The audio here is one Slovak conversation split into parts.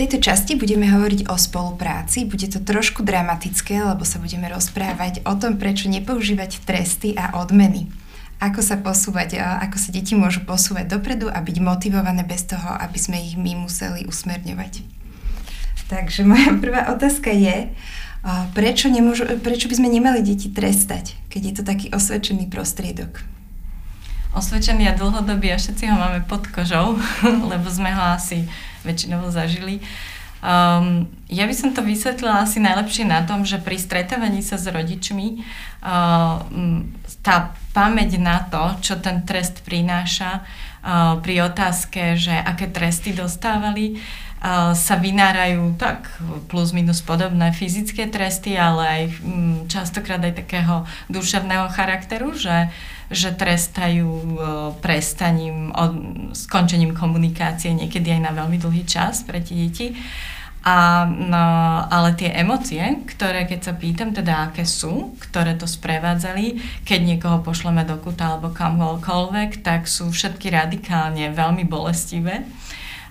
tejto časti budeme hovoriť o spolupráci. Bude to trošku dramatické, lebo sa budeme rozprávať o tom, prečo nepoužívať tresty a odmeny. Ako sa posúvať, ako sa deti môžu posúvať dopredu a byť motivované bez toho, aby sme ich my museli usmerňovať. Takže moja prvá otázka je, prečo, nemôžu, prečo by sme nemali deti trestať, keď je to taký osvedčený prostriedok? Osvedčený a dlhodobý a všetci ho máme pod kožou, lebo sme ho asi väčšinou zažili. Um, ja by som to vysvetlila asi najlepšie na tom, že pri stretávaní sa s rodičmi uh, tá pamäť na to, čo ten trest prináša, uh, pri otázke, že aké tresty dostávali, uh, sa vynárajú tak plus minus podobné fyzické tresty, ale aj um, častokrát aj takého duševného charakteru, že že trestajú e, prestaním, skončením komunikácie niekedy aj na veľmi dlhý čas pre tie deti. A, no, ale tie emócie, ktoré keď sa pýtam, teda aké sú, ktoré to sprevádzali, keď niekoho pošleme do kuta alebo kamkoľvek, tak sú všetky radikálne veľmi bolestivé.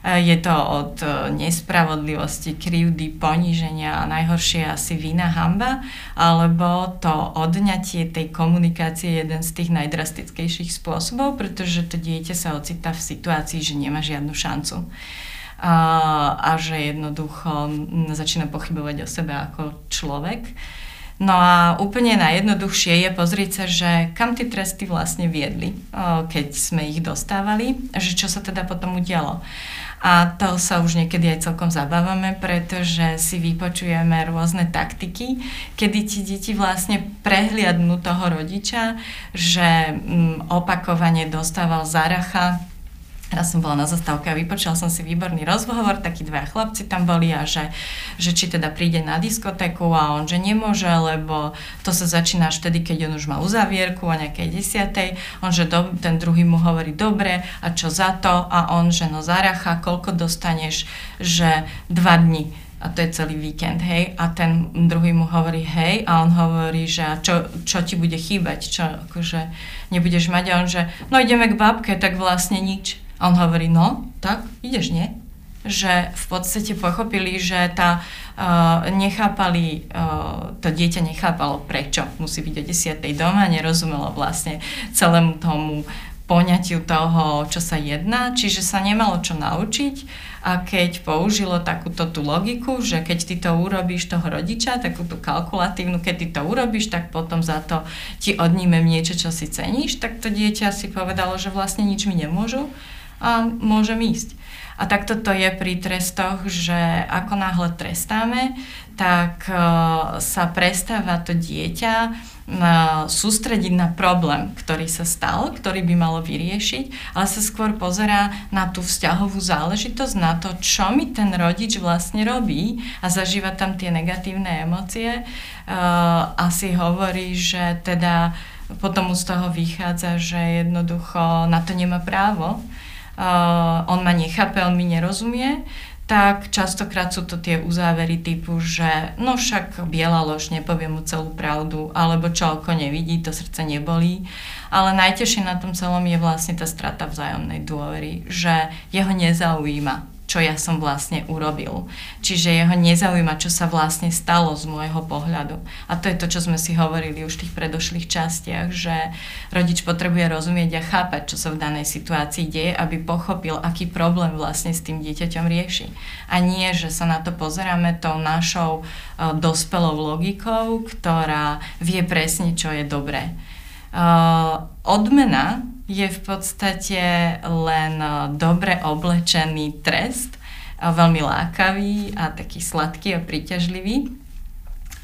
E, je to od e, nespravodlivosti, krivdy, poníženia a najhoršie asi vina, hamba, alebo to odňatie tej komunikácie je jeden z tých najdrastickejších spôsobov, pretože to dieťa sa ocitá v situácii, že nemá žiadnu šancu. A, že jednoducho začína pochybovať o sebe ako človek. No a úplne najjednoduchšie je pozrieť sa, že kam tie tresty vlastne viedli, keď sme ich dostávali, že čo sa teda potom udialo. A to sa už niekedy aj celkom zabávame, pretože si vypočujeme rôzne taktiky, kedy ti deti vlastne prehliadnú toho rodiča, že mm, opakovane dostával zaracha Raz som bola na zastávke a vypočula som si výborný rozhovor, takí dva chlapci tam boli a že, že či teda príde na diskotéku a on, že nemôže, lebo to sa začína až vtedy, keď on už má uzavierku o nejakej desiatej. On, že do, ten druhý mu hovorí dobre a čo za to? A on, že no zaracha, koľko dostaneš, že dva dni? A to je celý víkend, hej, a ten druhý mu hovorí hej. A on hovorí, že čo, čo ti bude chýbať, čo akože nebudeš mať? A on, že no ideme k babke, tak vlastne nič. A on hovorí, no, tak, ideš, nie? Že v podstate pochopili, že tá uh, nechápali, uh, to dieťa nechápalo, prečo musí byť o 10. doma, nerozumelo vlastne celému tomu poňatiu toho, čo sa jedná, čiže sa nemalo čo naučiť a keď použilo takúto tú logiku, že keď ty to urobíš toho rodiča, takúto kalkulatívnu, keď ty to urobíš, tak potom za to ti odnímem niečo, čo si ceníš, tak to dieťa si povedalo, že vlastne nič mi nemôžu a môžem ísť. A takto to je pri trestoch, že ako náhle trestáme, tak e, sa prestáva to dieťa e, sústrediť na problém, ktorý sa stal, ktorý by malo vyriešiť, ale sa skôr pozerá na tú vzťahovú záležitosť, na to, čo mi ten rodič vlastne robí a zažíva tam tie negatívne emócie e, a si hovorí, že teda potom z toho vychádza, že jednoducho na to nemá právo uh, on ma nechápe, on mi nerozumie, tak častokrát sú to tie uzávery typu, že no však biela lož, nepoviem mu celú pravdu, alebo čo oko nevidí, to srdce nebolí. Ale najtežšie na tom celom je vlastne tá strata vzájomnej dôvery, že jeho nezaujíma čo ja som vlastne urobil. Čiže jeho nezaujíma, čo sa vlastne stalo z môjho pohľadu. A to je to, čo sme si hovorili už v tých predošlých častiach, že rodič potrebuje rozumieť a chápať, čo sa v danej situácii deje, aby pochopil, aký problém vlastne s tým dieťaťom rieši. A nie, že sa na to pozeráme tou našou uh, dospelou logikou, ktorá vie presne, čo je dobré. Uh, odmena je v podstate len e, dobre oblečený trest, veľmi lákavý a taký sladký a príťažlivý.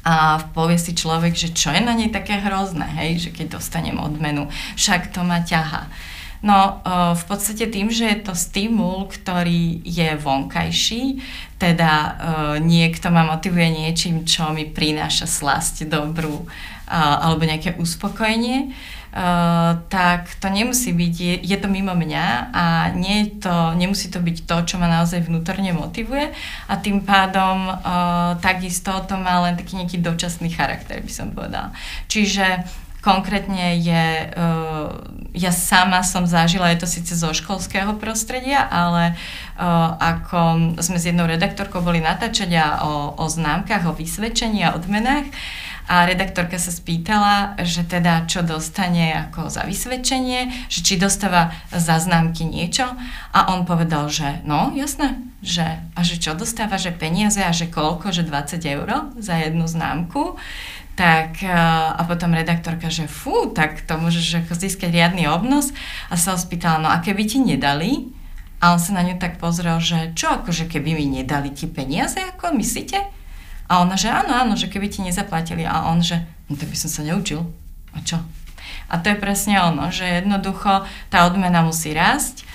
A povie si človek, že čo je na nej také hrozné, hej, že keď dostanem odmenu, však to ma ťaha. No e, v podstate tým, že je to stimul, ktorý je vonkajší, teda e, niekto ma motivuje niečím, čo mi prináša slasť dobrú alebo nejaké uspokojenie, tak to nemusí byť, je, to mimo mňa a nie je to, nemusí to byť to, čo ma naozaj vnútorne motivuje a tým pádom takisto to má len taký nejaký dočasný charakter, by som povedala. Čiže konkrétne je, uh, ja sama som zažila, je to síce zo školského prostredia, ale uh, ako sme s jednou redaktorkou boli natáčať a o, o známkach, o vysvedčení a odmenách, a redaktorka sa spýtala, že teda čo dostane ako za vysvedčenie, že či dostáva za známky niečo a on povedal, že no jasné, že a že čo dostáva, že peniaze a že koľko, že 20 eur za jednu známku tak a potom redaktorka, že fú, tak to môžeš získať riadny obnos a sa ho spýtala, no a keby ti nedali? A on sa na ňu tak pozrel, že čo akože keby mi nedali ti peniaze, ako myslíte? A ona, že áno, áno, že keby ti nezaplatili. A on, že no tak by som sa neučil. A čo? A to je presne ono, že jednoducho tá odmena musí rásť,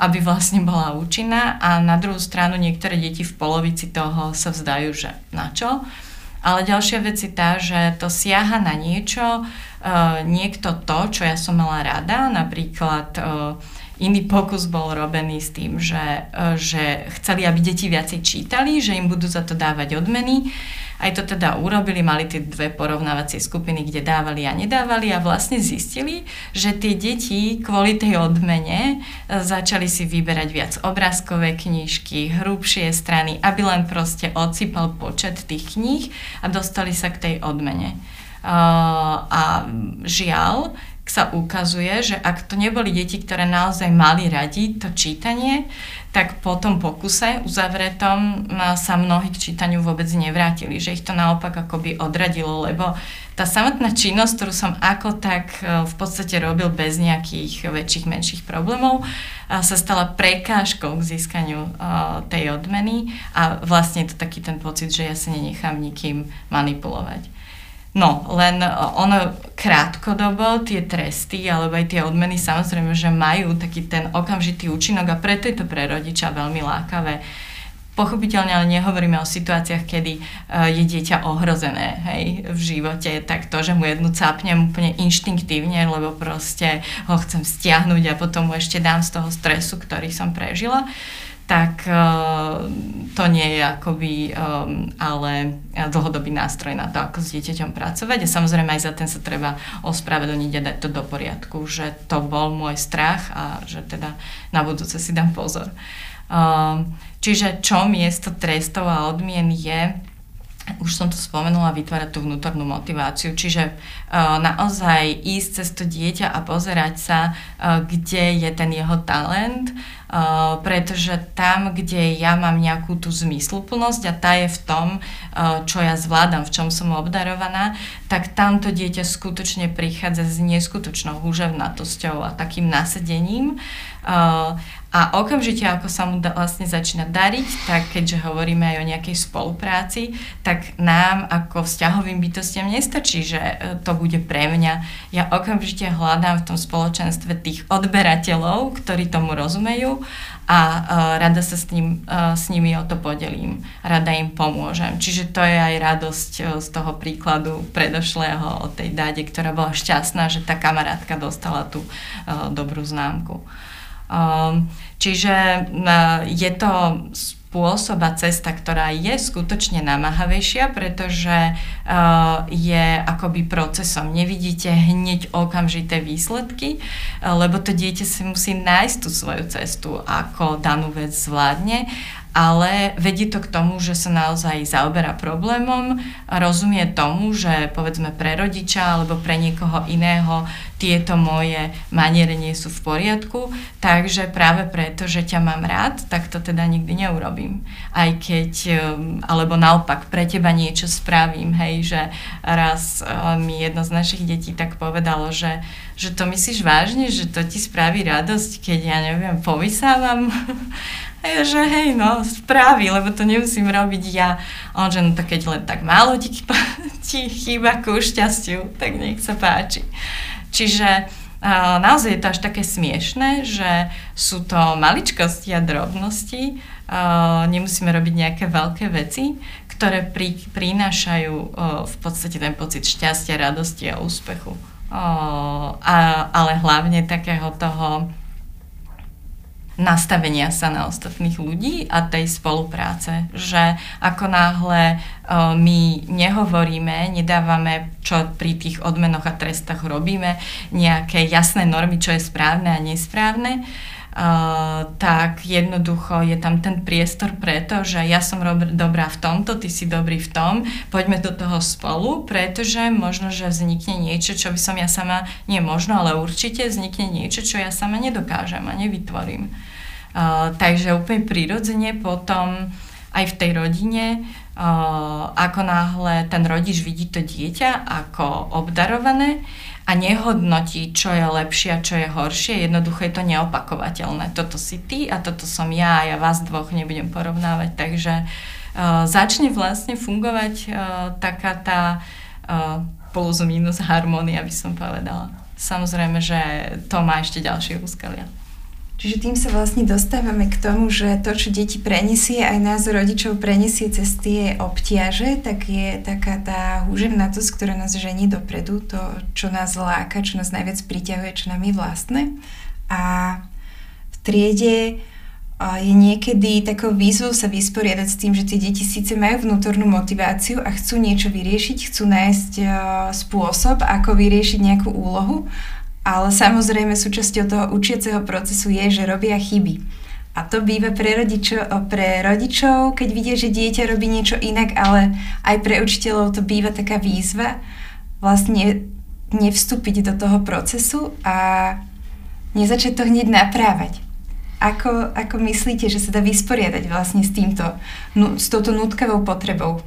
aby vlastne bola účinná a na druhú stranu niektoré deti v polovici toho sa vzdajú, že na čo. Ale ďalšia vec je tá, že to siaha na niečo, niekto to, čo ja som mala rada, napríklad Iný pokus bol robený s tým, že, e, že chceli, aby deti viacej čítali, že im budú za to dávať odmeny. Aj to teda urobili, mali tie dve porovnávacie skupiny, kde dávali a nedávali a vlastne zistili, že tie deti kvôli tej odmene e, začali si vyberať viac obrázkové knižky, hrubšie strany, aby len proste odsypal počet tých kníh a dostali sa k tej odmene. Uh, a žiaľ, sa ukazuje, že ak to neboli deti, ktoré naozaj mali radi to čítanie, tak po tom pokuse uzavretom sa mnohí k čítaniu vôbec nevrátili, že ich to naopak akoby odradilo, lebo tá samotná činnosť, ktorú som ako tak e, v podstate robil bez nejakých väčších, menších problémov, sa stala prekážkou k získaniu e, tej odmeny a vlastne je to taký ten pocit, že ja sa nenechám nikým manipulovať. No, len e, ono krátkodobo tie tresty alebo aj tie odmeny samozrejme, že majú taký ten okamžitý účinok a preto je to pre rodiča veľmi lákavé. Pochopiteľne ale nehovoríme o situáciách, kedy uh, je dieťa ohrozené hej, v živote, tak to, že mu jednu cápnem úplne inštinktívne, lebo proste ho chcem stiahnuť a potom mu ešte dám z toho stresu, ktorý som prežila. Uh, tak uh, to nie je akoby um, ale dlhodobý nástroj na to, ako s dieťaťom pracovať a samozrejme aj za ten sa treba ospravedlniť a dať to do poriadku, že to bol môj strach a že teda na budúce si dám pozor. Um, čiže čo miesto trestov a odmien je už som to spomenula, vytvárať tú vnútornú motiváciu. Čiže naozaj ísť cez to dieťa a pozerať sa, uh, kde je ten jeho talent, uh, pretože tam, kde ja mám nejakú tú zmysluplnosť a tá je v tom, čo ja zvládam, v čom som obdarovaná, tak tamto dieťa skutočne prichádza s neskutočnou húževnatosťou a takým nasedením. A okamžite, ako sa mu da, vlastne začína dariť, tak keďže hovoríme aj o nejakej spolupráci, tak nám ako vzťahovým bytostiam nestačí, že to bude pre mňa. Ja okamžite hľadám v tom spoločenstve tých odberateľov, ktorí tomu rozumejú a uh, rada sa s, ním, uh, s nimi o to podelím. Rada im pomôžem. Čiže to je aj radosť uh, z toho príkladu predošlého o tej dáde, ktorá bola šťastná, že tá kamarátka dostala tú uh, dobrú známku. Um, čiže uh, je to spôsob a cesta, ktorá je skutočne namáhavejšia, pretože uh, je akoby procesom. Nevidíte hneď okamžité výsledky, uh, lebo to dieťa si musí nájsť tú svoju cestu, ako danú vec zvládne ale vedie to k tomu, že sa naozaj zaoberá problémom, rozumie tomu, že povedzme pre rodiča alebo pre niekoho iného tieto moje maniere nie sú v poriadku, takže práve preto, že ťa mám rád, tak to teda nikdy neurobím. Aj keď, um, alebo naopak, pre teba niečo spravím, hej, že raz um, mi jedno z našich detí tak povedalo, že, že to myslíš vážne, že to ti spraví radosť, keď ja neviem, povysávam A ja, že hej, no, správy, lebo to nemusím robiť ja. A on, že no tak keď len tak málo ti, ti chýba ku šťastiu, tak nech sa páči. Čiže naozaj je to až také smiešné, že sú to maličkosti a drobnosti, nemusíme robiť nejaké veľké veci, ktoré pri, prinášajú v podstate ten pocit šťastia, radosti a úspechu. Ale hlavne takého toho nastavenia sa na ostatných ľudí a tej spolupráce. Že ako náhle uh, my nehovoríme, nedávame, čo pri tých odmenoch a trestách robíme, nejaké jasné normy, čo je správne a nesprávne, Uh, tak jednoducho je tam ten priestor preto, že ja som rob- dobrá v tomto, ty si dobrý v tom, poďme do toho spolu, pretože možno, že vznikne niečo, čo by som ja sama, nie možno, ale určite vznikne niečo, čo ja sama nedokážem a nevytvorím. Takže úplne prirodzene potom aj v tej rodine, uh, ako náhle ten rodič vidí to dieťa ako obdarované, a nehodnotí, čo je lepšie a čo je horšie. Jednoducho je to neopakovateľné. Toto si ty a toto som ja a ja vás dvoch nebudem porovnávať. Takže uh, začne vlastne fungovať uh, taká tá uh, plus minus harmónia, by som povedala. Samozrejme, že to má ešte ďalšie úskalia. Čiže tým sa vlastne dostávame k tomu, že to, čo deti prenesie, aj nás rodičov prenesie cez tie obtiaže, tak je taká tá húževnatosť, ktorá nás žení dopredu, to, čo nás láka, čo nás najviac priťahuje, čo nám je vlastné. A v triede je niekedy takou výzvou sa vysporiadať s tým, že tie deti síce majú vnútornú motiváciu a chcú niečo vyriešiť, chcú nájsť spôsob, ako vyriešiť nejakú úlohu, ale samozrejme súčasťou toho učiaceho procesu je, že robia chyby. A to býva pre, rodičo, pre rodičov, keď vidia, že dieťa robí niečo inak, ale aj pre učiteľov to býva taká výzva vlastne nevstúpiť do toho procesu a nezačať to hneď naprávať. Ako, ako myslíte, že sa dá vysporiadať vlastne s týmto, s touto nutkavou potrebou?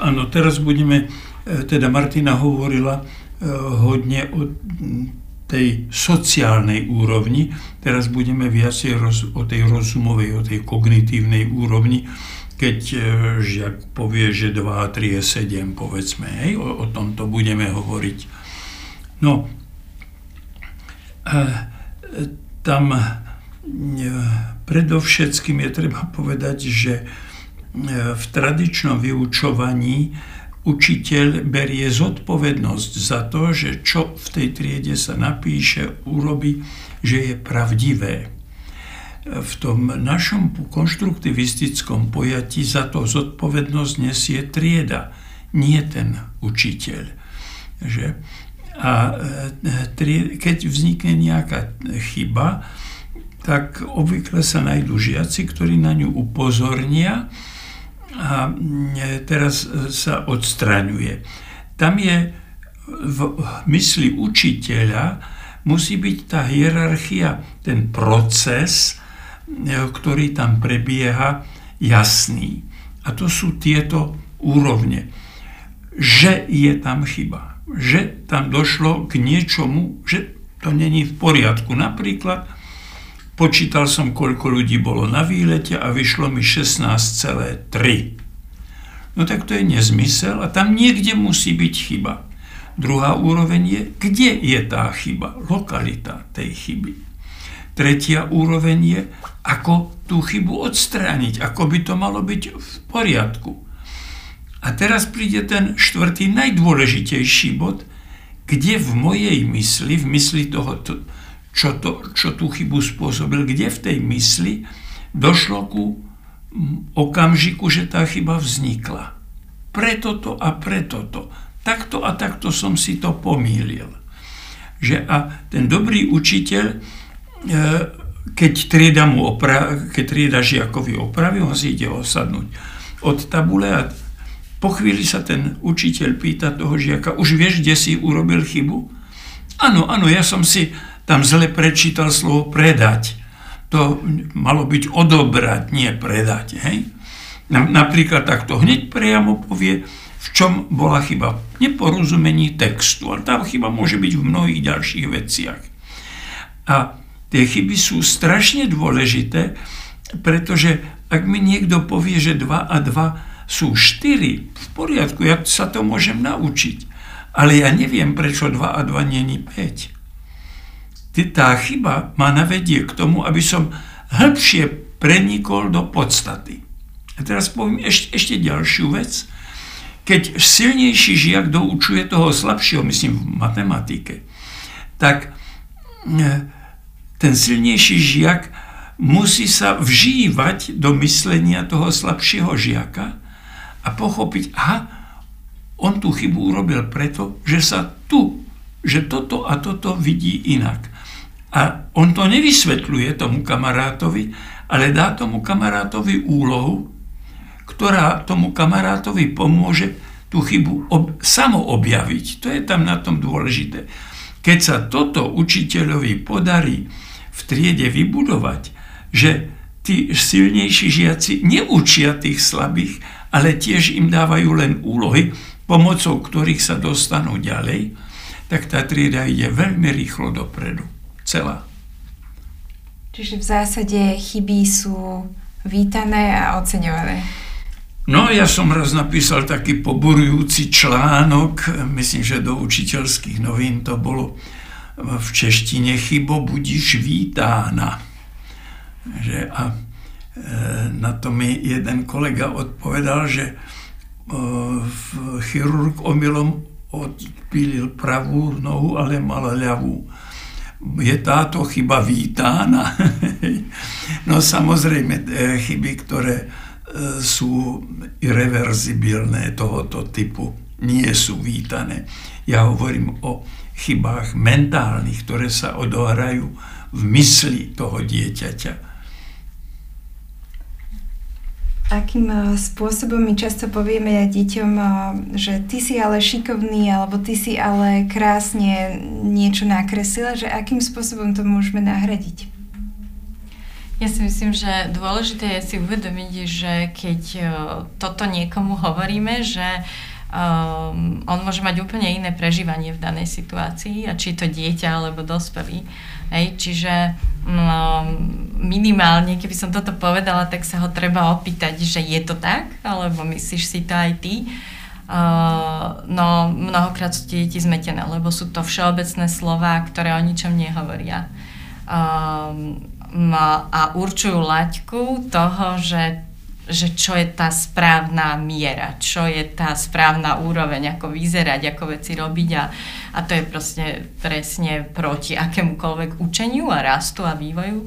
Áno, teraz budeme, e, teda Martina hovorila hodne o tej sociálnej úrovni. Teraz budeme viacej roz, o tej rozumovej, o tej kognitívnej úrovni, keď eh, žiak povie, že 2 a 3 je 7, povedzme, hej, o, o tomto budeme hovoriť. No, e, tam e, predovšetkým je treba povedať, že e, v tradičnom vyučovaní učiteľ berie zodpovednosť za to, že čo v tej triede sa napíše, urobi, že je pravdivé. V tom našom konštruktivistickom pojatí za to zodpovednosť nesie trieda, nie ten učiteľ. Že? A e, keď vznikne nejaká chyba, tak obvykle sa nájdú žiaci, ktorí na ňu upozornia, a mm, teraz e, sa odstraňuje. Tam je v mysli učiteľa musí byť tá hierarchia, ten proces, e, ktorý tam prebieha, jasný. A to sú tieto úrovne. Že je tam chyba. Že tam došlo k niečomu, že to není v poriadku. Napríklad Počítal som, koľko ľudí bolo na výlete a vyšlo mi 16,3. No tak to je nezmysel a tam niekde musí byť chyba. Druhá úroveň je, kde je tá chyba, lokalita tej chyby. Tretia úroveň je, ako tú chybu odstrániť, ako by to malo byť v poriadku. A teraz príde ten štvrtý najdôležitejší bod, kde v mojej mysli, v mysli toho čo, to, čo tú chybu spôsobil, kde v tej mysli došlo ku okamžiku, že tá chyba vznikla. Preto to a preto to. Takto a takto som si to pomýlil. Že a ten dobrý učiteľ, e, keď trieda, mu opra- keď trieda žiakovi opraví, on si ide osadnúť od tabule a po chvíli sa ten učiteľ pýta toho žiaka, už vieš, kde si urobil chybu? Áno, áno, ja som si tam zle prečítal slovo predať. To malo byť odobrať, nie predať. Hej? Napríklad takto hneď priamo povie, v čom bola chyba. Neporozumení textu, ale tá chyba môže byť v mnohých ďalších veciach. A tie chyby sú strašne dôležité, pretože ak mi niekto povie, že 2 a 2 sú 4, v poriadku, ja sa to môžem naučiť. Ale ja neviem, prečo 2 a 2 není 5 tá chyba ma navedie k tomu, aby som hĺbšie prenikol do podstaty. A teraz poviem ešte, ešte ďalšiu vec. Keď silnejší žiak doučuje toho slabšieho, myslím v matematike, tak e, ten silnejší žiak musí sa vžívať do myslenia toho slabšieho žiaka a pochopiť, aha, on tú chybu urobil preto, že sa tu, že toto a toto vidí inak. A on to nevysvetľuje tomu kamarátovi, ale dá tomu kamarátovi úlohu, ktorá tomu kamarátovi pomôže tú chybu ob- samo objaviť. To je tam na tom dôležité. Keď sa toto učiteľovi podarí v triede vybudovať, že tí silnejší žiaci neučia tých slabých, ale tiež im dávajú len úlohy, pomocou ktorých sa dostanú ďalej, tak tá trieda ide veľmi rýchlo dopredu. Celá. Čiže v zásade chyby sú vítané a oceňované. No, ja som raz napísal taký poburujúci článok, myslím, že do učiteľských novín to bolo v češtine chybo budíš vítána. Že a e, na to mi jeden kolega odpovedal, že e, chirurg omylom odpílil pravú nohu, ale mal ľavú. Je táto chyba vítána? no samozrejme, e, chyby, ktoré sú irreverzibilné tohoto typu, nie sú vítané. Ja hovorím o chybách mentálnych, ktoré sa odohrajú v mysli toho dieťaťa. Akým eh, spôsobom my často povieme deťom, eh, že ty si ale šikovný, alebo ty si ale krásne niečo nakreslila, že akým spôsobom to môžeme nahradiť? Ja si myslím, že dôležité je si uvedomiť, že keď e, toto niekomu hovoríme, že um, on môže mať úplne iné prežívanie v danej situácii, a či to dieťa alebo dospelý. Hej, čiže um, minimálne, keby som toto povedala, tak sa ho treba opýtať, že je to tak, alebo myslíš si to aj ty. Uh, no mnohokrát sú tie deti zmetené, lebo sú to všeobecné slova, ktoré o ničom nehovoria. Um, a určujú laťku toho, že, že čo je tá správna miera, čo je tá správna úroveň, ako vyzerať, ako veci robiť a, a to je proste presne proti akémukoľvek učeniu a rastu a vývoju.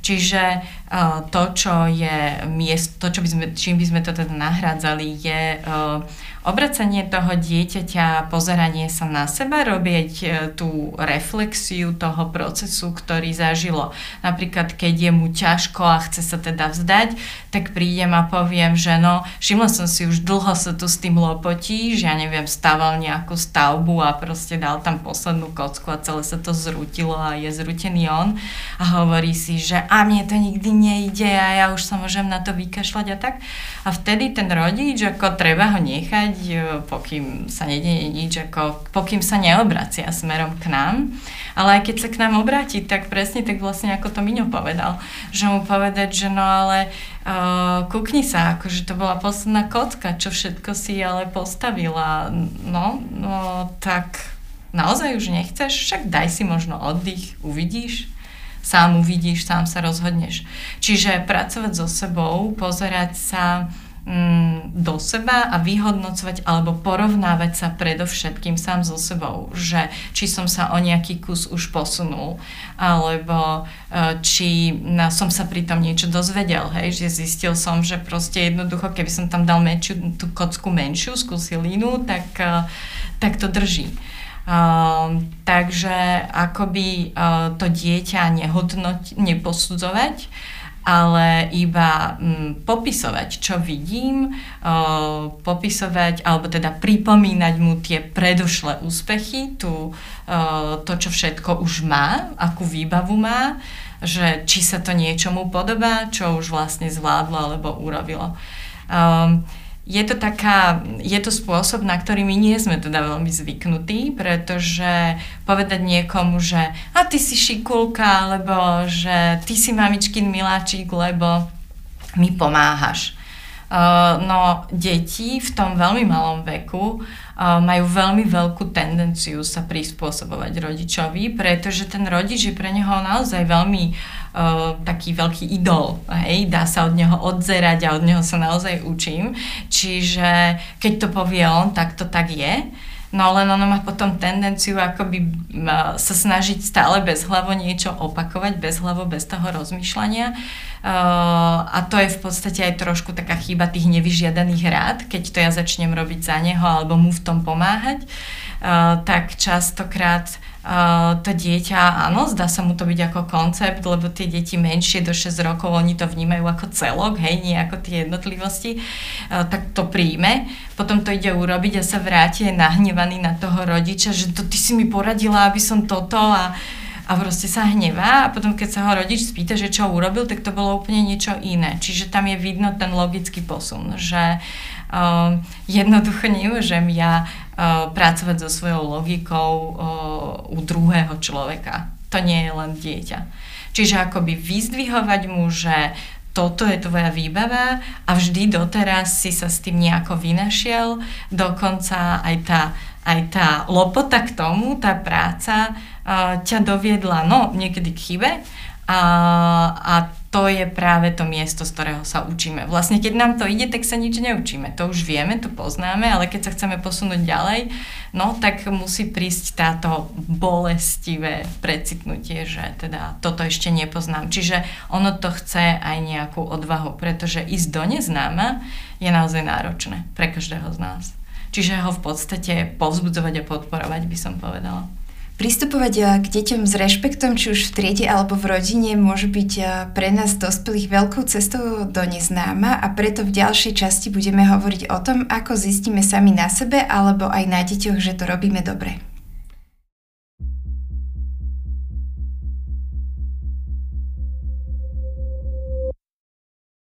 Čiže uh, to, čo je miest, to, čo by sme, čím by sme to teda nahrádzali, je uh, obracanie toho dieťaťa, pozeranie sa na seba, robiť e, tú reflexiu toho procesu, ktorý zažilo. Napríklad, keď je mu ťažko a chce sa teda vzdať, tak prídem a poviem, že no, všimla som si už dlho sa tu s tým lopotí, že ja neviem, stával nejakú stavbu a proste dal tam poslednú kocku a celé sa to zrutilo a je zrutený on a hovorí si, že a mne to nikdy nejde a ja už sa môžem na to vykašľať a tak. A vtedy ten rodič, ako treba ho nechať, e, pokým sa nedieje nič, ako pokým sa neobracia smerom k nám. Ale aj keď sa k nám obráti, tak presne tak vlastne ako to Miňo povedal, že mu povedať, že no ale uh, kúkni sa, akože to bola posledná kocka, čo všetko si ale postavila. No, no tak naozaj už nechceš, však daj si možno oddych, uvidíš sám uvidíš, sám sa rozhodneš. Čiže pracovať so sebou, pozerať sa Mm, do seba a vyhodnocovať alebo porovnávať sa predovšetkým sám so sebou, že či som sa o nejaký kus už posunul, alebo e, či na, som sa pri tom niečo dozvedel, hej, že zistil som, že proste jednoducho, keby som tam dal menšiu, tú kocku menšiu, skúsil inú, tak, e, tak to drží. Uh, takže akoby uh, to dieťa nehodnoť, neposudzovať, ale iba mm, popisovať, čo vidím, uh, popisovať, alebo teda pripomínať mu tie predošlé úspechy, tu, uh, to, čo všetko už má, akú výbavu má, že či sa to niečomu podobá, čo už vlastne zvládlo alebo urobilo. Um, je to taká, je to spôsob, na ktorý my nie sme teda veľmi zvyknutí, pretože povedať niekomu, že a ty si šikulka, alebo že ty si mamičkin miláčik, lebo mi pomáhaš. Uh, no, deti v tom veľmi malom veku uh, majú veľmi veľkú tendenciu sa prispôsobovať rodičovi, pretože ten rodič je pre neho naozaj veľmi uh, taký veľký idol. Hej? Dá sa od neho odzerať a od neho sa naozaj učím. Čiže keď to povie on, tak to tak je. No len ono má potom tendenciu akoby sa snažiť stále bezhlavo niečo opakovať, bezhlavo, bez toho rozmýšľania. a to je v podstate aj trošku taká chyba tých nevyžiadaných rád, keď to ja začnem robiť za neho alebo mu v tom pomáhať, tak častokrát to dieťa, áno, zdá sa mu to byť ako koncept, lebo tie deti menšie do 6 rokov, oni to vnímajú ako celok, hej, nie ako tie jednotlivosti, tak to príjme. Potom to ide urobiť a sa vráti nahnevaný na toho rodiča, že to ty si mi poradila, aby som toto a a proste sa hnevá a potom keď sa ho rodič spýta, že čo urobil, tak to bolo úplne niečo iné. Čiže tam je vidno ten logický posun, že uh, jednoducho nemôžem ja pracovať so svojou logikou uh, u druhého človeka. To nie je len dieťa. Čiže akoby vyzdvihovať mu, že toto je tvoja výbava a vždy doteraz si sa s tým nejako vynašiel, dokonca aj tá, aj tá lopota k tomu, tá práca ťa doviedla, no, niekedy k chybe a, a to je práve to miesto, z ktorého sa učíme. Vlastne keď nám to ide, tak sa nič neučíme. To už vieme, to poznáme, ale keď sa chceme posunúť ďalej, no tak musí prísť táto bolestivé precitnutie, že teda toto ešte nepoznám. Čiže ono to chce aj nejakú odvahu, pretože ísť do neznáma je naozaj náročné pre každého z nás. Čiže ho v podstate povzbudzovať a podporovať by som povedala. Pristupovať eh, k deťom s rešpektom, či už v triede alebo v rodine, môže byť eh, pre nás dospelých veľkou cestou do neznáma a preto v ďalšej časti budeme hovoriť o tom, ako zistíme sami na sebe alebo aj na deťoch, že to robíme dobre.